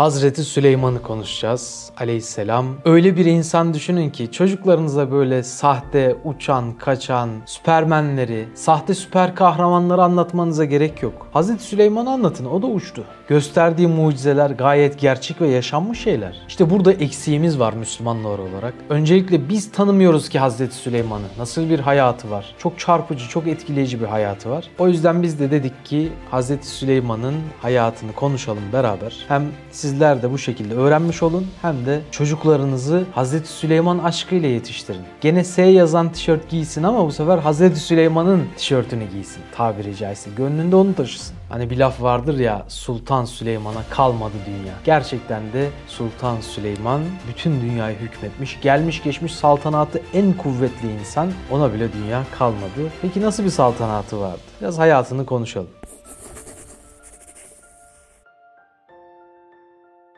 Hazreti Süleyman'ı konuşacağız aleyhisselam. Öyle bir insan düşünün ki çocuklarınıza böyle sahte, uçan, kaçan, süpermenleri, sahte süper kahramanları anlatmanıza gerek yok. Hazreti Süleyman'ı anlatın o da uçtu. Gösterdiği mucizeler gayet gerçek ve yaşanmış şeyler. İşte burada eksiğimiz var Müslümanlar olarak. Öncelikle biz tanımıyoruz ki Hazreti Süleyman'ı. Nasıl bir hayatı var? Çok çarpıcı, çok etkileyici bir hayatı var. O yüzden biz de dedik ki Hazreti Süleyman'ın hayatını konuşalım beraber. Hem sizler de bu şekilde öğrenmiş olun hem de çocuklarınızı Hazreti Süleyman aşkıyla yetiştirin. Gene S yazan tişört giysin ama bu sefer Hazreti Süleyman'ın tişörtünü giysin tabiri caizse. Gönlünde onu taşısın. Hani bir laf vardır ya Sultan Süleyman'a kalmadı dünya. Gerçekten de Sultan Süleyman bütün dünyayı hükmetmiş. Gelmiş geçmiş saltanatı en kuvvetli insan. Ona bile dünya kalmadı. Peki nasıl bir saltanatı vardı? Biraz hayatını konuşalım.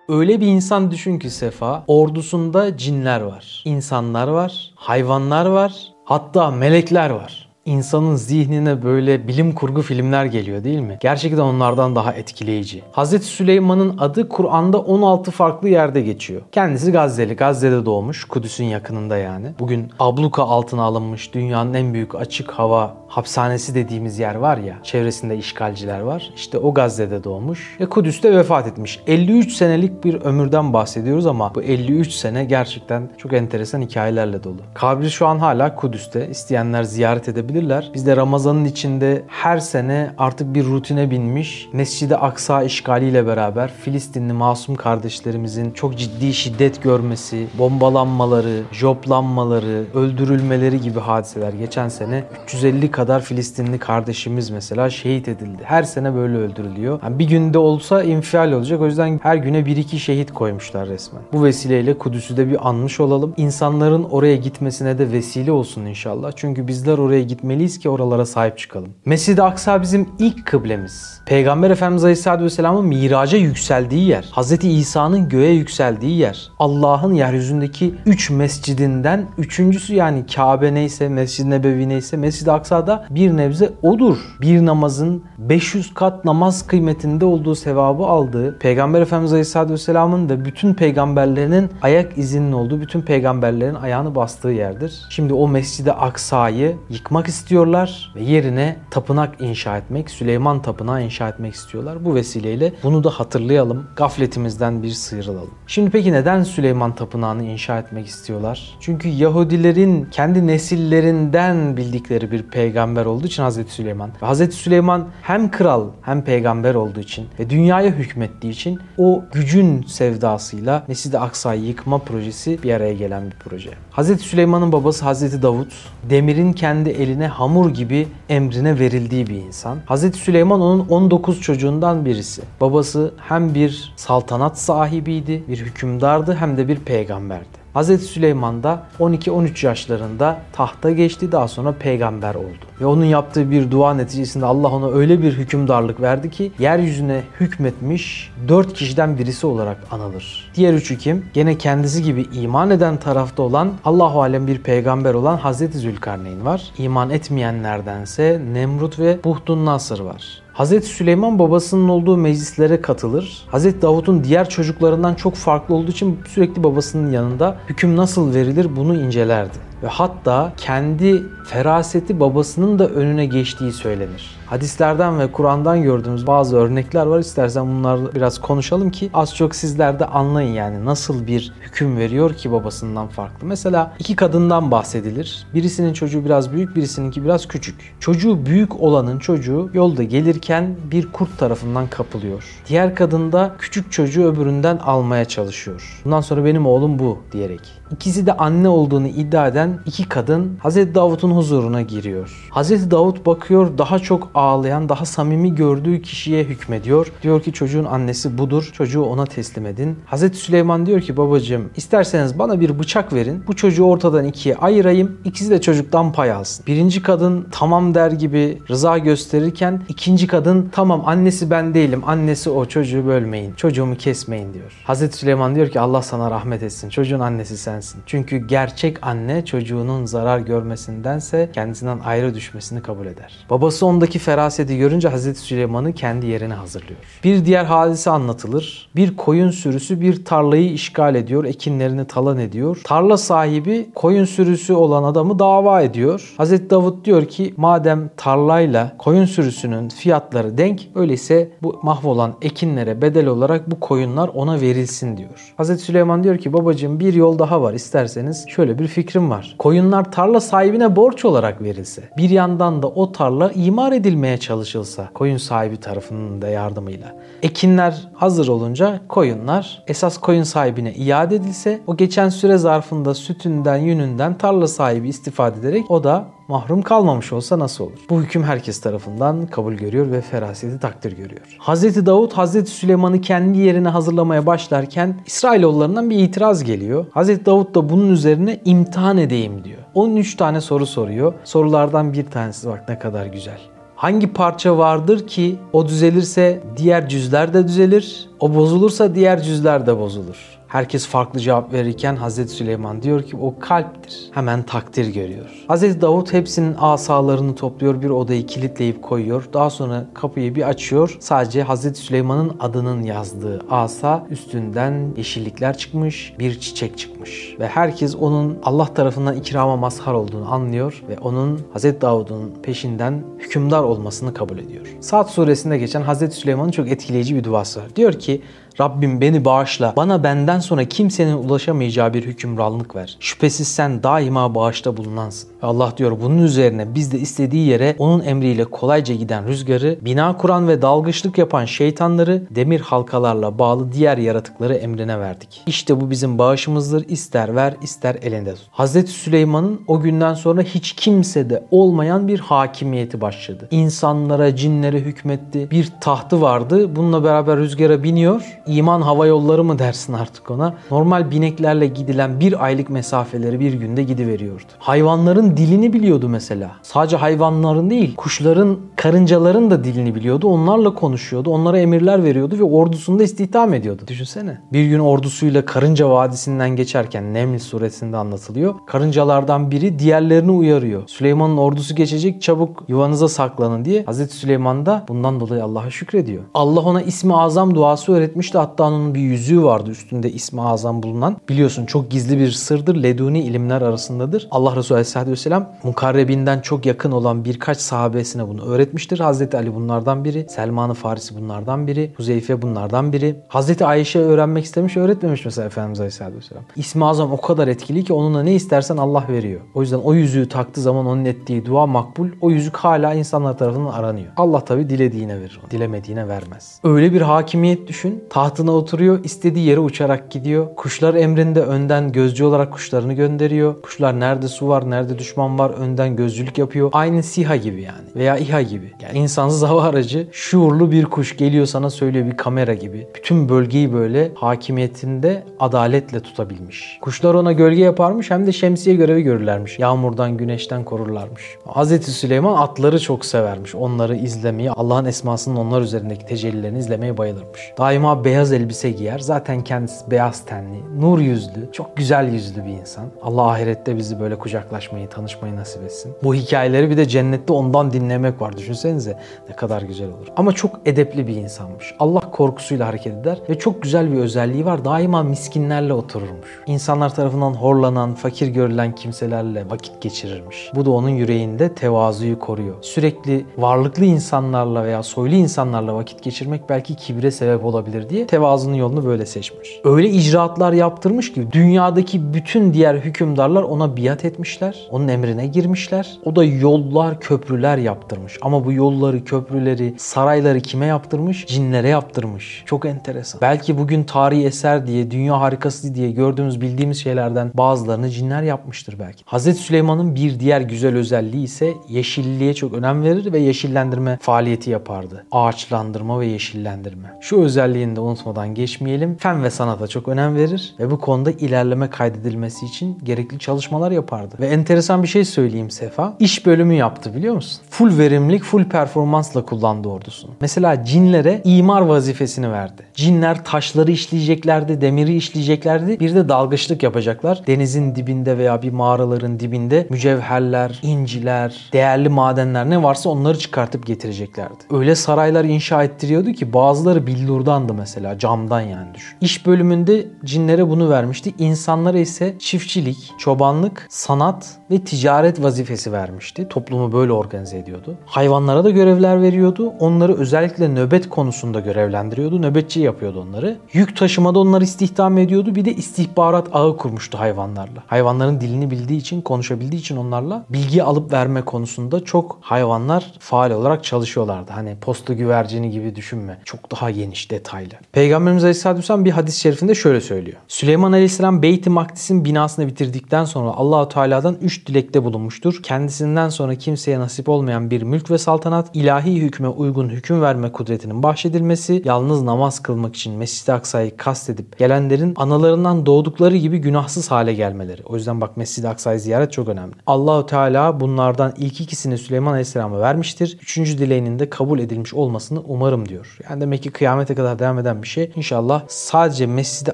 Öyle bir insan düşün ki Sefa, ordusunda cinler var, insanlar var, hayvanlar var, hatta melekler var. İnsanın zihnine böyle bilim kurgu filmler geliyor değil mi? Gerçekten onlardan daha etkileyici. Hazreti Süleyman'ın adı Kur'an'da 16 farklı yerde geçiyor. Kendisi Gazze'li. Gazze'de doğmuş. Kudüs'ün yakınında yani. Bugün abluka altına alınmış dünyanın en büyük açık hava hapishanesi dediğimiz yer var ya. Çevresinde işgalciler var. İşte o Gazze'de doğmuş. Ve Kudüs'te vefat etmiş. 53 senelik bir ömürden bahsediyoruz ama bu 53 sene gerçekten çok enteresan hikayelerle dolu. Kabri şu an hala Kudüs'te. İsteyenler ziyaret edebilir edebilirler. Biz de Ramazan'ın içinde her sene artık bir rutine binmiş Mescid-i Aksa işgaliyle beraber Filistinli masum kardeşlerimizin çok ciddi şiddet görmesi, bombalanmaları, joplanmaları, öldürülmeleri gibi hadiseler geçen sene 350 kadar Filistinli kardeşimiz mesela şehit edildi. Her sene böyle öldürülüyor. Yani bir günde olsa infial olacak. O yüzden her güne bir iki şehit koymuşlar resmen. Bu vesileyle Kudüs'ü de bir anmış olalım. İnsanların oraya gitmesine de vesile olsun inşallah. Çünkü bizler oraya gitmek etmeliyiz ki oralara sahip çıkalım. Mescid-i Aksa bizim ilk kıblemiz. Peygamber Efendimiz Aleyhisselatü Vesselam'ın miraca yükseldiği yer. Hz. İsa'nın göğe yükseldiği yer. Allah'ın yeryüzündeki üç mescidinden üçüncüsü yani Kabe neyse, Mescid-i Nebevi neyse Mescid-i Aksa'da bir nebze odur. Bir namazın 500 kat namaz kıymetinde olduğu sevabı aldığı Peygamber Efendimiz Aleyhisselatü Vesselam'ın ve bütün peygamberlerinin ayak izinin olduğu, bütün peygamberlerin ayağını bastığı yerdir. Şimdi o Mescid-i Aksa'yı yıkmak istiyorlar ve yerine tapınak inşa etmek, Süleyman Tapınağı inşa etmek istiyorlar. Bu vesileyle bunu da hatırlayalım. Gafletimizden bir sıyrılalım. Şimdi peki neden Süleyman Tapınağı'nı inşa etmek istiyorlar? Çünkü Yahudilerin kendi nesillerinden bildikleri bir peygamber olduğu için Hazreti Süleyman. Ve Hazreti Süleyman hem kral hem peygamber olduğu için ve dünyaya hükmettiği için o gücün sevdasıyla Mescid-i Aksa'yı yıkma projesi bir araya gelen bir proje. Hazreti Süleyman'ın babası Hazreti Davut demirin kendi eline hamur gibi emrine verildiği bir insan. Hazreti Süleyman onun 19 çocuğundan birisi. Babası hem bir saltanat sahibiydi, bir hükümdardı hem de bir peygamberdi. Hz. Süleyman da 12-13 yaşlarında tahta geçti daha sonra peygamber oldu. Ve onun yaptığı bir dua neticesinde Allah ona öyle bir hükümdarlık verdi ki yeryüzüne hükmetmiş 4 kişiden birisi olarak anılır. Diğer üçü kim? Gene kendisi gibi iman eden tarafta olan Allahu alem bir peygamber olan Hz. Zülkarneyn var. İman etmeyenlerdense Nemrut ve Buhtun Nasır var. Hz. Süleyman babasının olduğu meclislere katılır. Hz. Davut'un diğer çocuklarından çok farklı olduğu için sürekli babasının yanında hüküm nasıl verilir bunu incelerdi ve hatta kendi feraseti babasının da önüne geçtiği söylenir. Hadislerden ve Kur'an'dan gördüğümüz bazı örnekler var. İstersen bunları biraz konuşalım ki az çok sizler de anlayın yani nasıl bir hüküm veriyor ki babasından farklı. Mesela iki kadından bahsedilir. Birisinin çocuğu biraz büyük, birisininki biraz küçük. Çocuğu büyük olanın çocuğu yolda gelirken bir kurt tarafından kapılıyor. Diğer kadın da küçük çocuğu öbüründen almaya çalışıyor. Bundan sonra benim oğlum bu diyerek. İkisi de anne olduğunu iddia eden iki kadın Hazreti Davut'un huzuruna giriyor. Hazreti Davut bakıyor daha çok ağlayan, daha samimi gördüğü kişiye hükmediyor. Diyor ki çocuğun annesi budur, çocuğu ona teslim edin. Hazreti Süleyman diyor ki babacığım isterseniz bana bir bıçak verin. Bu çocuğu ortadan ikiye ayırayım. İkisi de çocuktan pay alsın. Birinci kadın tamam der gibi rıza gösterirken ikinci kadın tamam annesi ben değilim. Annesi o çocuğu bölmeyin. Çocuğumu kesmeyin diyor. Hazreti Süleyman diyor ki Allah sana rahmet etsin. Çocuğun annesi sensin. Çünkü gerçek anne çocuğu çocuğunun zarar görmesindense kendisinden ayrı düşmesini kabul eder. Babası ondaki feraseti görünce Hazreti Süleyman'ı kendi yerine hazırlıyor. Bir diğer hadise anlatılır. Bir koyun sürüsü bir tarlayı işgal ediyor, ekinlerini talan ediyor. Tarla sahibi koyun sürüsü olan adamı dava ediyor. Hazreti Davut diyor ki madem tarlayla koyun sürüsünün fiyatları denk öyleyse bu mahvolan ekinlere bedel olarak bu koyunlar ona verilsin diyor. Hazreti Süleyman diyor ki babacığım bir yol daha var isterseniz şöyle bir fikrim var. Koyunlar tarla sahibine borç olarak verilse bir yandan da o tarla imar edilmeye çalışılsa koyun sahibi tarafının da yardımıyla. Ekinler hazır olunca koyunlar esas koyun sahibine iade edilse o geçen süre zarfında sütünden yününden tarla sahibi istifade ederek o da mahrum kalmamış olsa nasıl olur? Bu hüküm herkes tarafından kabul görüyor ve feraseti takdir görüyor. Hazreti Davut Hazreti Süleyman'ı kendi yerine hazırlamaya başlarken İsrailoğullarından bir itiraz geliyor. Hazreti Davut da bunun üzerine imtihan edeyim diyor. 13 tane soru soruyor. Sorulardan bir tanesi bak ne kadar güzel. Hangi parça vardır ki o düzelirse diğer cüzler de düzelir, o bozulursa diğer cüzler de bozulur. Herkes farklı cevap verirken Hazreti Süleyman diyor ki o kalptir. Hemen takdir görüyor. Hazreti Davut hepsinin asalarını topluyor bir odayı kilitleyip koyuyor. Daha sonra kapıyı bir açıyor. Sadece Hazreti Süleyman'ın adının yazdığı asa üstünden yeşillikler çıkmış, bir çiçek çıkmış. Ve herkes onun Allah tarafından ikrama mazhar olduğunu anlıyor ve onun Hazreti Davud'un peşinden hükümdar olmasını kabul ediyor. Saat suresinde geçen Hazreti Süleyman'ın çok etkileyici bir duası var. Diyor ki Rabbim beni bağışla. Bana benden sonra kimsenin ulaşamayacağı bir hükümranlık ver. Şüphesiz sen daima bağışta bulunansın. Allah diyor bunun üzerine biz de istediği yere onun emriyle kolayca giden rüzgarı, bina kuran ve dalgıçlık yapan şeytanları demir halkalarla bağlı diğer yaratıkları emrine verdik. İşte bu bizim bağışımızdır. İster ver ister elinde tut. Hazreti Süleyman'ın o günden sonra hiç kimsede olmayan bir hakimiyeti başladı. İnsanlara, cinlere hükmetti. Bir tahtı vardı. Bununla beraber rüzgara biniyor iman hava yolları mı dersin artık ona? Normal bineklerle gidilen bir aylık mesafeleri bir günde gidiveriyordu. Hayvanların dilini biliyordu mesela. Sadece hayvanların değil, kuşların, karıncaların da dilini biliyordu. Onlarla konuşuyordu. Onlara emirler veriyordu ve ordusunda istihdam ediyordu. Düşünsene. Bir gün ordusuyla Karınca Vadisi'nden geçerken Neml suresinde anlatılıyor. Karıncalardan biri diğerlerini uyarıyor. Süleyman'ın ordusu geçecek çabuk yuvanıza saklanın diye. Hazreti Süleyman da bundan dolayı Allah'a şükrediyor. Allah ona ismi azam duası öğretmiş de hatta onun bir yüzüğü vardı üstünde ismi azam bulunan. Biliyorsun çok gizli bir sırdır. Leduni ilimler arasındadır. Allah Resulü Aleyhisselatü Vesselam mukarrebinden çok yakın olan birkaç sahabesine bunu öğretmiştir. Hazreti Ali bunlardan biri. Selman-ı Farisi bunlardan biri. Huzeyfe bunlardan biri. Hazreti Ayşe öğrenmek istemiş öğretmemiş mesela Efendimiz Aleyhisselatü Vesselam. İsmi azam o kadar etkili ki onunla ne istersen Allah veriyor. O yüzden o yüzüğü taktığı zaman onun ettiği dua makbul. O yüzük hala insanlar tarafından aranıyor. Allah tabi dilediğine verir onu. Dilemediğine vermez. Öyle bir hakimiyet düşün. Tahtına oturuyor. istediği yere uçarak gidiyor. Kuşlar emrinde önden gözcü olarak kuşlarını gönderiyor. Kuşlar nerede su var, nerede düşman var önden gözcülük yapıyor. Aynı SİHA gibi yani veya İHA gibi. Yani insansız hava aracı şuurlu bir kuş geliyor sana söylüyor bir kamera gibi. Bütün bölgeyi böyle hakimiyetinde adaletle tutabilmiş. Kuşlar ona gölge yaparmış hem de şemsiye görevi görürlermiş. Yağmurdan, güneşten korurlarmış. Hz. Süleyman atları çok severmiş. Onları izlemeyi, Allah'ın esmasının onlar üzerindeki tecellilerini izlemeye bayılırmış. Daima beyaz elbise giyer. Zaten kendisi beyaz tenli, nur yüzlü, çok güzel yüzlü bir insan. Allah ahirette bizi böyle kucaklaşmayı, tanışmayı nasip etsin. Bu hikayeleri bir de cennette ondan dinlemek var. Düşünsenize ne kadar güzel olur. Ama çok edepli bir insanmış. Allah korkusuyla hareket eder ve çok güzel bir özelliği var. Daima miskinlerle otururmuş. İnsanlar tarafından horlanan, fakir görülen kimselerle vakit geçirirmiş. Bu da onun yüreğinde tevazuyu koruyor. Sürekli varlıklı insanlarla veya soylu insanlarla vakit geçirmek belki kibre sebep olabilir diye tevazunun yolunu böyle seçmiş. Öyle icraatlar yaptırmış ki dünyadaki bütün diğer hükümdarlar ona biat etmişler. Onun emrine girmişler. O da yollar, köprüler yaptırmış. Ama bu yolları, köprüleri, sarayları kime yaptırmış? Cinlere yaptırmış. Çok enteresan. Belki bugün tarihi eser diye, dünya harikası diye gördüğümüz, bildiğimiz şeylerden bazılarını cinler yapmıştır belki. Hazreti Süleyman'ın bir diğer güzel özelliği ise yeşilliğe çok önem verir ve yeşillendirme faaliyeti yapardı. Ağaçlandırma ve yeşillendirme. Şu özelliğinde unutmadan geçmeyelim. Fen ve sanata çok önem verir ve bu konuda ilerleme kaydedilmesi için gerekli çalışmalar yapardı. Ve enteresan bir şey söyleyeyim Sefa. İş bölümü yaptı biliyor musun? Full verimlilik, full performansla kullandı ordusunu. Mesela cinlere imar vazifesini verdi. Cinler taşları işleyeceklerdi, demiri işleyeceklerdi. Bir de dalgıçlık yapacaklar. Denizin dibinde veya bir mağaraların dibinde mücevherler, inciler, değerli madenler ne varsa onları çıkartıp getireceklerdi. Öyle saraylar inşa ettiriyordu ki bazıları billurdandı mesela camdan yani düşün. İş bölümünde cinlere bunu vermişti. İnsanlara ise çiftçilik, çobanlık, sanat ve ticaret vazifesi vermişti. Toplumu böyle organize ediyordu. Hayvanlara da görevler veriyordu. Onları özellikle nöbet konusunda görevlendiriyordu. Nöbetçi yapıyordu onları. Yük taşımada onları istihdam ediyordu. Bir de istihbarat ağı kurmuştu hayvanlarla. Hayvanların dilini bildiği için, konuşabildiği için onlarla bilgi alıp verme konusunda çok hayvanlar faal olarak çalışıyorlardı. Hani posta güvercini gibi düşünme. Çok daha geniş, detaylı. Peygamberimiz Aleyhisselatü Vesselam bir hadis-i şerifinde şöyle söylüyor. Süleyman Aleyhisselam Beyt-i Makdis'in binasını bitirdikten sonra Allahu Teala'dan üç dilekte bulunmuştur. Kendisinden sonra kimseye nasip olmayan bir mülk ve saltanat, ilahi hükme uygun hüküm verme kudretinin bahşedilmesi, yalnız namaz kılmak için Mescid-i Aksa'yı kastedip gelenlerin analarından doğdukları gibi günahsız hale gelmeleri. O yüzden bak Mescid-i Aksa'yı ziyaret çok önemli. Allahu Teala bunlardan ilk ikisini Süleyman Aleyhisselam'a vermiştir. Üçüncü dileğinin de kabul edilmiş olmasını umarım diyor. Yani demek ki kıyamete kadar devam eden bir şey. İnşallah sadece Mescid-i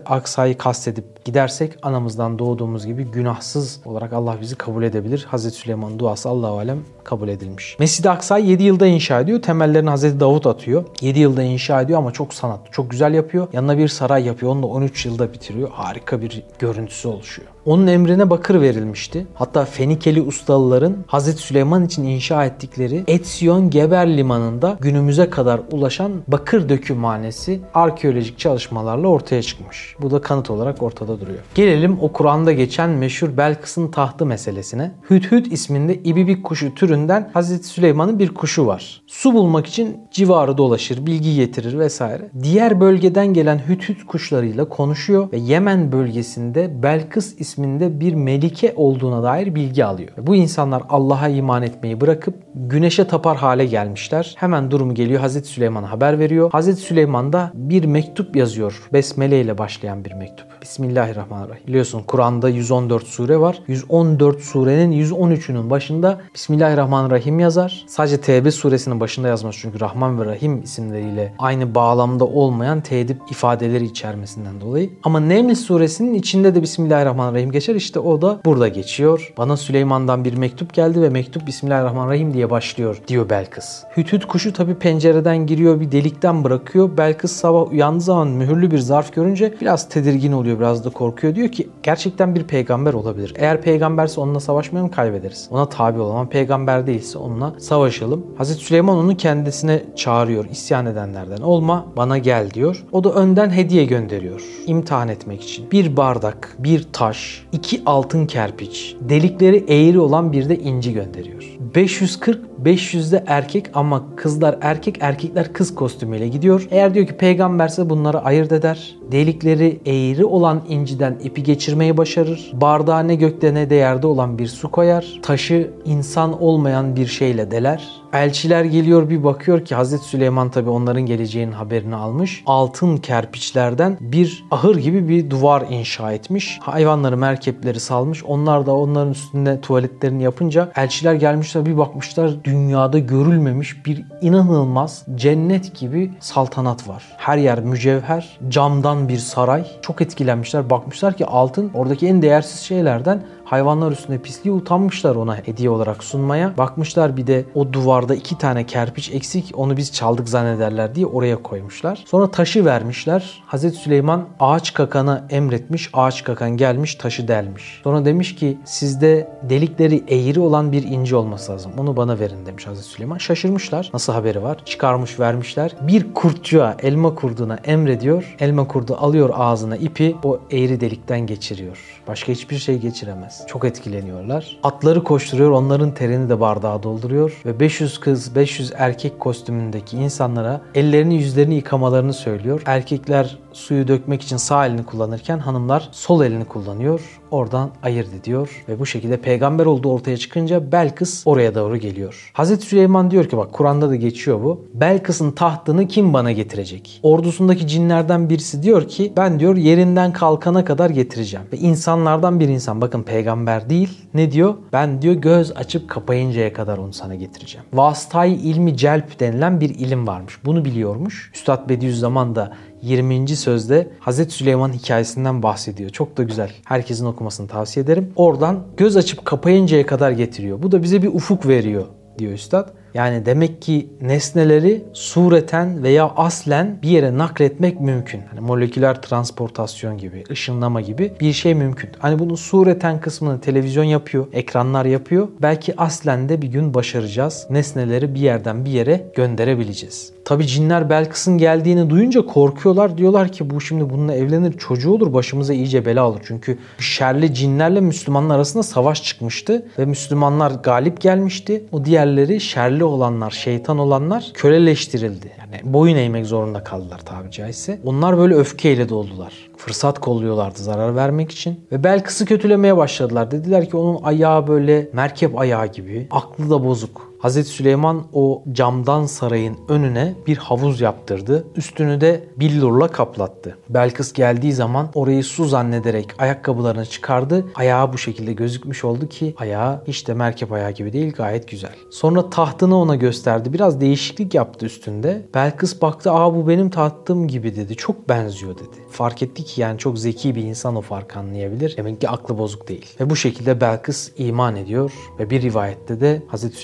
Aksa'yı kastedip gidersek anamızdan doğduğumuz gibi günahsız olarak Allah bizi kabul edebilir. Hazreti Süleyman'ın duası Allahu alem kabul edilmiş. Mescid-i Aksa'yı 7 yılda inşa ediyor. Temellerini Hazreti Davut atıyor. 7 yılda inşa ediyor ama çok sanat, çok güzel yapıyor. Yanına bir saray yapıyor. Onu da 13 yılda bitiriyor. Harika bir görüntüsü oluşuyor. Onun emrine bakır verilmişti. Hatta Fenikeli ustalıların Hazreti Süleyman için inşa ettikleri Etsion Geber limanında günümüze kadar ulaşan bakır dökümhanesi arkeolojik çalışmalarla ortaya çıkmış. Bu da kanıt olarak ortada duruyor. Gelelim o Kur'an'da geçen meşhur Belkıs'ın tahtı meselesine. Hüdhüd isminde ibibik kuşu türünden Hazreti Süleyman'ın bir kuşu var. Su bulmak için civarı dolaşır, bilgi getirir vesaire. Diğer bölgeden gelen hüdhüd kuşlarıyla konuşuyor ve Yemen bölgesinde Belkıs isminde bir melike olduğuna dair bilgi alıyor. Bu insanlar Allah'a iman etmeyi bırakıp güneşe tapar hale gelmişler. Hemen durumu geliyor Hazreti Süleyman'a haber veriyor. Hazreti Süleyman da bir mektup yazıyor. Besmele ile başlayan bir mektup. Bismillahirrahmanirrahim. Biliyorsun Kur'an'da 114 sure var. 114 surenin 113'ünün başında Bismillahirrahmanirrahim yazar. Sadece Tevbe suresinin başında yazmaz çünkü Rahman ve Rahim isimleriyle aynı bağlamda olmayan tedip ifadeleri içermesinden dolayı. Ama Neml suresinin içinde de Bismillahirrahmanirrahim geçer. İşte o da burada geçiyor. Bana Süleyman'dan bir mektup geldi ve mektup Bismillahirrahmanirrahim diye başlıyor diyor Belkıs. Hütüt kuşu tabi pencereden giriyor bir delikten bırakıyor. Belkıs sabah uyandığı zaman mühürlü bir zarf görünce biraz tedirgin oluyor biraz da korkuyor. Diyor ki gerçekten bir peygamber olabilir. Eğer peygamberse onunla savaşmayalım kaybederiz. Ona tabi olalım ama peygamber değilse onunla savaşalım. Hazreti Süleyman onu kendisine çağırıyor isyan edenlerden. Olma bana gel diyor. O da önden hediye gönderiyor. imtihan etmek için. Bir bardak, bir taş, iki altın kerpiç, delikleri eğri olan bir de inci gönderiyor. 540 500'de erkek ama kızlar erkek erkekler kız kostümüyle gidiyor. Eğer diyor ki peygamberse bunları ayırt eder. Delikleri eğri olan inciden ipi geçirmeyi başarır. Bardağa ne gökte ne de yerde olan bir su koyar. Taşı insan olmayan bir şeyle deler. Elçiler geliyor bir bakıyor ki Hazreti Süleyman tabi onların geleceğinin haberini almış. Altın kerpiçlerden bir ahır gibi bir duvar inşa etmiş. Hayvanları, merkepleri salmış. Onlar da onların üstünde tuvaletlerini yapınca elçiler gelmişler bir bakmışlar dünyada görülmemiş bir inanılmaz cennet gibi saltanat var. Her yer mücevher, camdan bir saray. Çok etkilenmişler. Bakmışlar ki altın oradaki en değersiz şeylerden hayvanlar üstünde pisliği utanmışlar ona hediye olarak sunmaya. Bakmışlar bir de o duvarda iki tane kerpiç eksik onu biz çaldık zannederler diye oraya koymuşlar. Sonra taşı vermişler. Hazreti Süleyman ağaç kakana emretmiş. Ağaç kakan gelmiş taşı delmiş. Sonra demiş ki sizde delikleri eğri olan bir inci olması lazım. Onu bana verin demiş Hazreti Süleyman. Şaşırmışlar. Nasıl haberi var? Çıkarmış vermişler. Bir kurtçuğa elma kurduğuna emrediyor. Elma kurdu alıyor ağzına ipi o eğri delikten geçiriyor. Başka hiçbir şey geçiremez. Çok etkileniyorlar. Atları koşturuyor, onların terini de bardağa dolduruyor ve 500 kız, 500 erkek kostümündeki insanlara ellerini yüzlerini yıkamalarını söylüyor. Erkekler suyu dökmek için sağ elini kullanırken hanımlar sol elini kullanıyor. Oradan ayırt ediyor ve bu şekilde peygamber olduğu ortaya çıkınca Belkıs oraya doğru geliyor. Hazreti Süleyman diyor ki bak Kur'an'da da geçiyor bu. Belkıs'ın tahtını kim bana getirecek? Ordusundaki cinlerden birisi diyor ki ben diyor yerinden kalkana kadar getireceğim. Ve insanlardan bir insan bakın peygamber değil ne diyor? Ben diyor göz açıp kapayıncaya kadar onu sana getireceğim. Vasıtayı ilmi celp denilen bir ilim varmış. Bunu biliyormuş. Üstad Bediüzzaman da 20. sözde Hazreti Süleyman hikayesinden bahsediyor. Çok da güzel. Herkesin okumasını tavsiye ederim. Oradan göz açıp kapayıncaya kadar getiriyor. Bu da bize bir ufuk veriyor diyor üstad. Yani demek ki nesneleri sureten veya aslen bir yere nakletmek mümkün. Hani moleküler transportasyon gibi, ışınlama gibi bir şey mümkün. Hani bunu sureten kısmını televizyon yapıyor, ekranlar yapıyor. Belki aslen de bir gün başaracağız. Nesneleri bir yerden bir yere gönderebileceğiz. Tabi cinler Belkıs'ın geldiğini duyunca korkuyorlar. Diyorlar ki bu şimdi bununla evlenir çocuğu olur başımıza iyice bela olur. Çünkü şerli cinlerle Müslümanlar arasında savaş çıkmıştı ve Müslümanlar galip gelmişti. O diğerleri şerli olanlar, şeytan olanlar köleleştirildi. Yani boyun eğmek zorunda kaldılar tabi caizse. Onlar böyle öfkeyle doldular. Fırsat kolluyorlardı zarar vermek için. Ve Belkıs'ı kötülemeye başladılar. Dediler ki onun ayağı böyle merkep ayağı gibi. Aklı da bozuk. Hazreti Süleyman o camdan sarayın önüne bir havuz yaptırdı. Üstünü de billurla kaplattı. Belkıs geldiği zaman orayı su zannederek ayakkabılarını çıkardı. Ayağı bu şekilde gözükmüş oldu ki ayağı hiç de merkep ayağı gibi değil gayet güzel. Sonra tahtını ona gösterdi. Biraz değişiklik yaptı üstünde. Belkıs baktı aa bu benim tahtım gibi dedi. Çok benziyor dedi. Fark etti ki yani çok zeki bir insan o farkı anlayabilir. Demek ki aklı bozuk değil. Ve bu şekilde Belkıs iman ediyor ve bir rivayette de Hazreti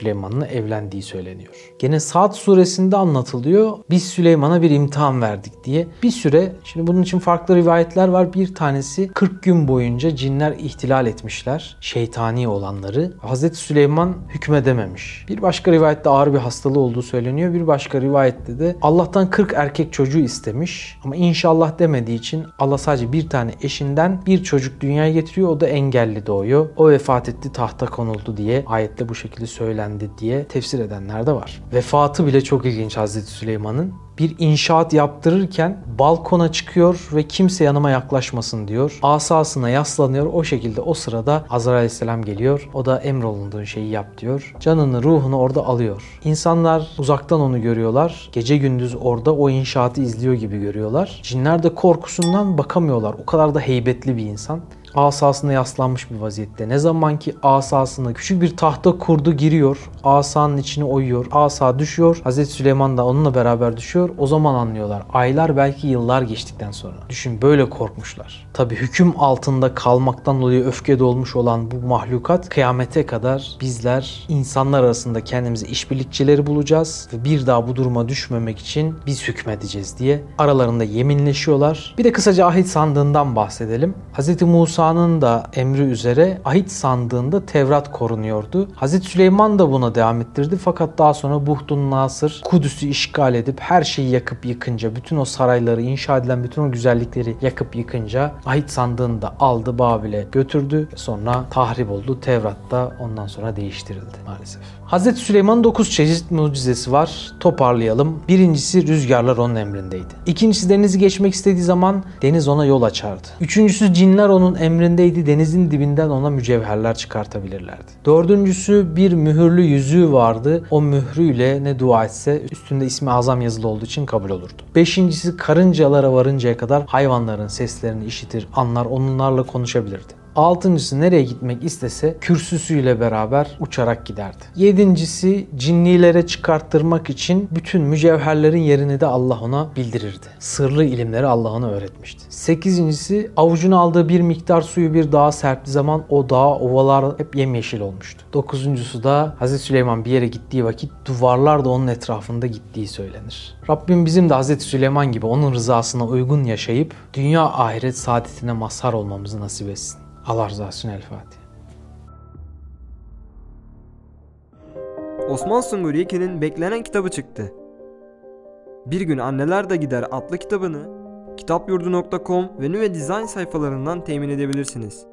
Süleyman'la evlendiği söyleniyor. Gene Saat suresinde anlatılıyor. Biz Süleyman'a bir imtihan verdik diye. Bir süre şimdi bunun için farklı rivayetler var. Bir tanesi 40 gün boyunca cinler ihtilal etmişler. Şeytani olanları. Hazreti Süleyman hükmedememiş. Bir başka rivayette ağır bir hastalığı olduğu söyleniyor. Bir başka rivayette de Allah'tan 40 erkek çocuğu istemiş. Ama inşallah demediği için Allah sadece bir tane eşinden bir çocuk dünyaya getiriyor. O da engelli doğuyor. O vefat etti tahta konuldu diye ayette bu şekilde söylendi diye tefsir edenler de var. Vefatı bile çok ilginç Hazreti Süleyman'ın bir inşaat yaptırırken balkona çıkıyor ve kimse yanıma yaklaşmasın diyor. Asasına yaslanıyor. O şekilde o sırada Azrail Aleyhisselam geliyor. O da emrolunduğun şeyi yap diyor. Canını, ruhunu orada alıyor. İnsanlar uzaktan onu görüyorlar. Gece gündüz orada o inşaatı izliyor gibi görüyorlar. Cinler de korkusundan bakamıyorlar. O kadar da heybetli bir insan asasına yaslanmış bir vaziyette. Ne zaman ki asasına küçük bir tahta kurdu giriyor. Asanın içine oyuyor. Asa düşüyor. Hazreti Süleyman da onunla beraber düşüyor. O zaman anlıyorlar. Aylar belki yıllar geçtikten sonra. Düşün böyle korkmuşlar. Tabi hüküm altında kalmaktan dolayı öfke dolmuş olan bu mahlukat kıyamete kadar bizler insanlar arasında kendimizi işbirlikçileri bulacağız ve bir daha bu duruma düşmemek için biz hükmedeceğiz diye aralarında yeminleşiyorlar. Bir de kısaca ahit sandığından bahsedelim. Hz. Musa'nın da emri üzere ahit sandığında Tevrat korunuyordu. Hz. Süleyman da buna devam ettirdi fakat daha sonra Buhtun Nasır Kudüs'ü işgal edip her şeyi yakıp yıkınca, bütün o sarayları, inşa edilen bütün o güzellikleri yakıp yıkınca ahit sandığını da aldı Babil'e götürdü. Sonra tahrip oldu. Tevrat da ondan sonra değiştirildi maalesef. Hz. Süleyman'ın 9 çeşit mucizesi var. Toparlayalım. Birincisi rüzgarlar onun emrindeydi. İkincisi denizi geçmek istediği zaman deniz ona yol açardı. Üçüncüsü cinler onun emrindeydi. Denizin dibinden ona mücevherler çıkartabilirlerdi. Dördüncüsü bir mühürlü yüzüğü vardı. O mührüyle ne dua etse üstünde ismi azam yazılı olduğu için kabul olurdu. Beşincisi karıncalara varıncaya kadar hayvanların seslerini işitir, anlar, onlarla konuşabilirdi. Altıncısı nereye gitmek istese kürsüsüyle beraber uçarak giderdi. Yedincisi cinnilere çıkarttırmak için bütün mücevherlerin yerini de Allah ona bildirirdi. Sırlı ilimleri Allah ona öğretmişti. Sekizincisi avucuna aldığı bir miktar suyu bir dağa serptiği zaman o dağ ovalar hep yemyeşil olmuştu. Dokuzuncusu da Hazreti Süleyman bir yere gittiği vakit duvarlar da onun etrafında gittiği söylenir. Rabbim bizim de Hazreti Süleyman gibi onun rızasına uygun yaşayıp dünya ahiret saadetine mazhar olmamızı nasip etsin. Allah rızası El Fatiha. Osman Sungur Yekin'in beklenen kitabı çıktı. Bir gün Anneler de Gider adlı kitabını kitapyurdu.com ve Nüve Design sayfalarından temin edebilirsiniz.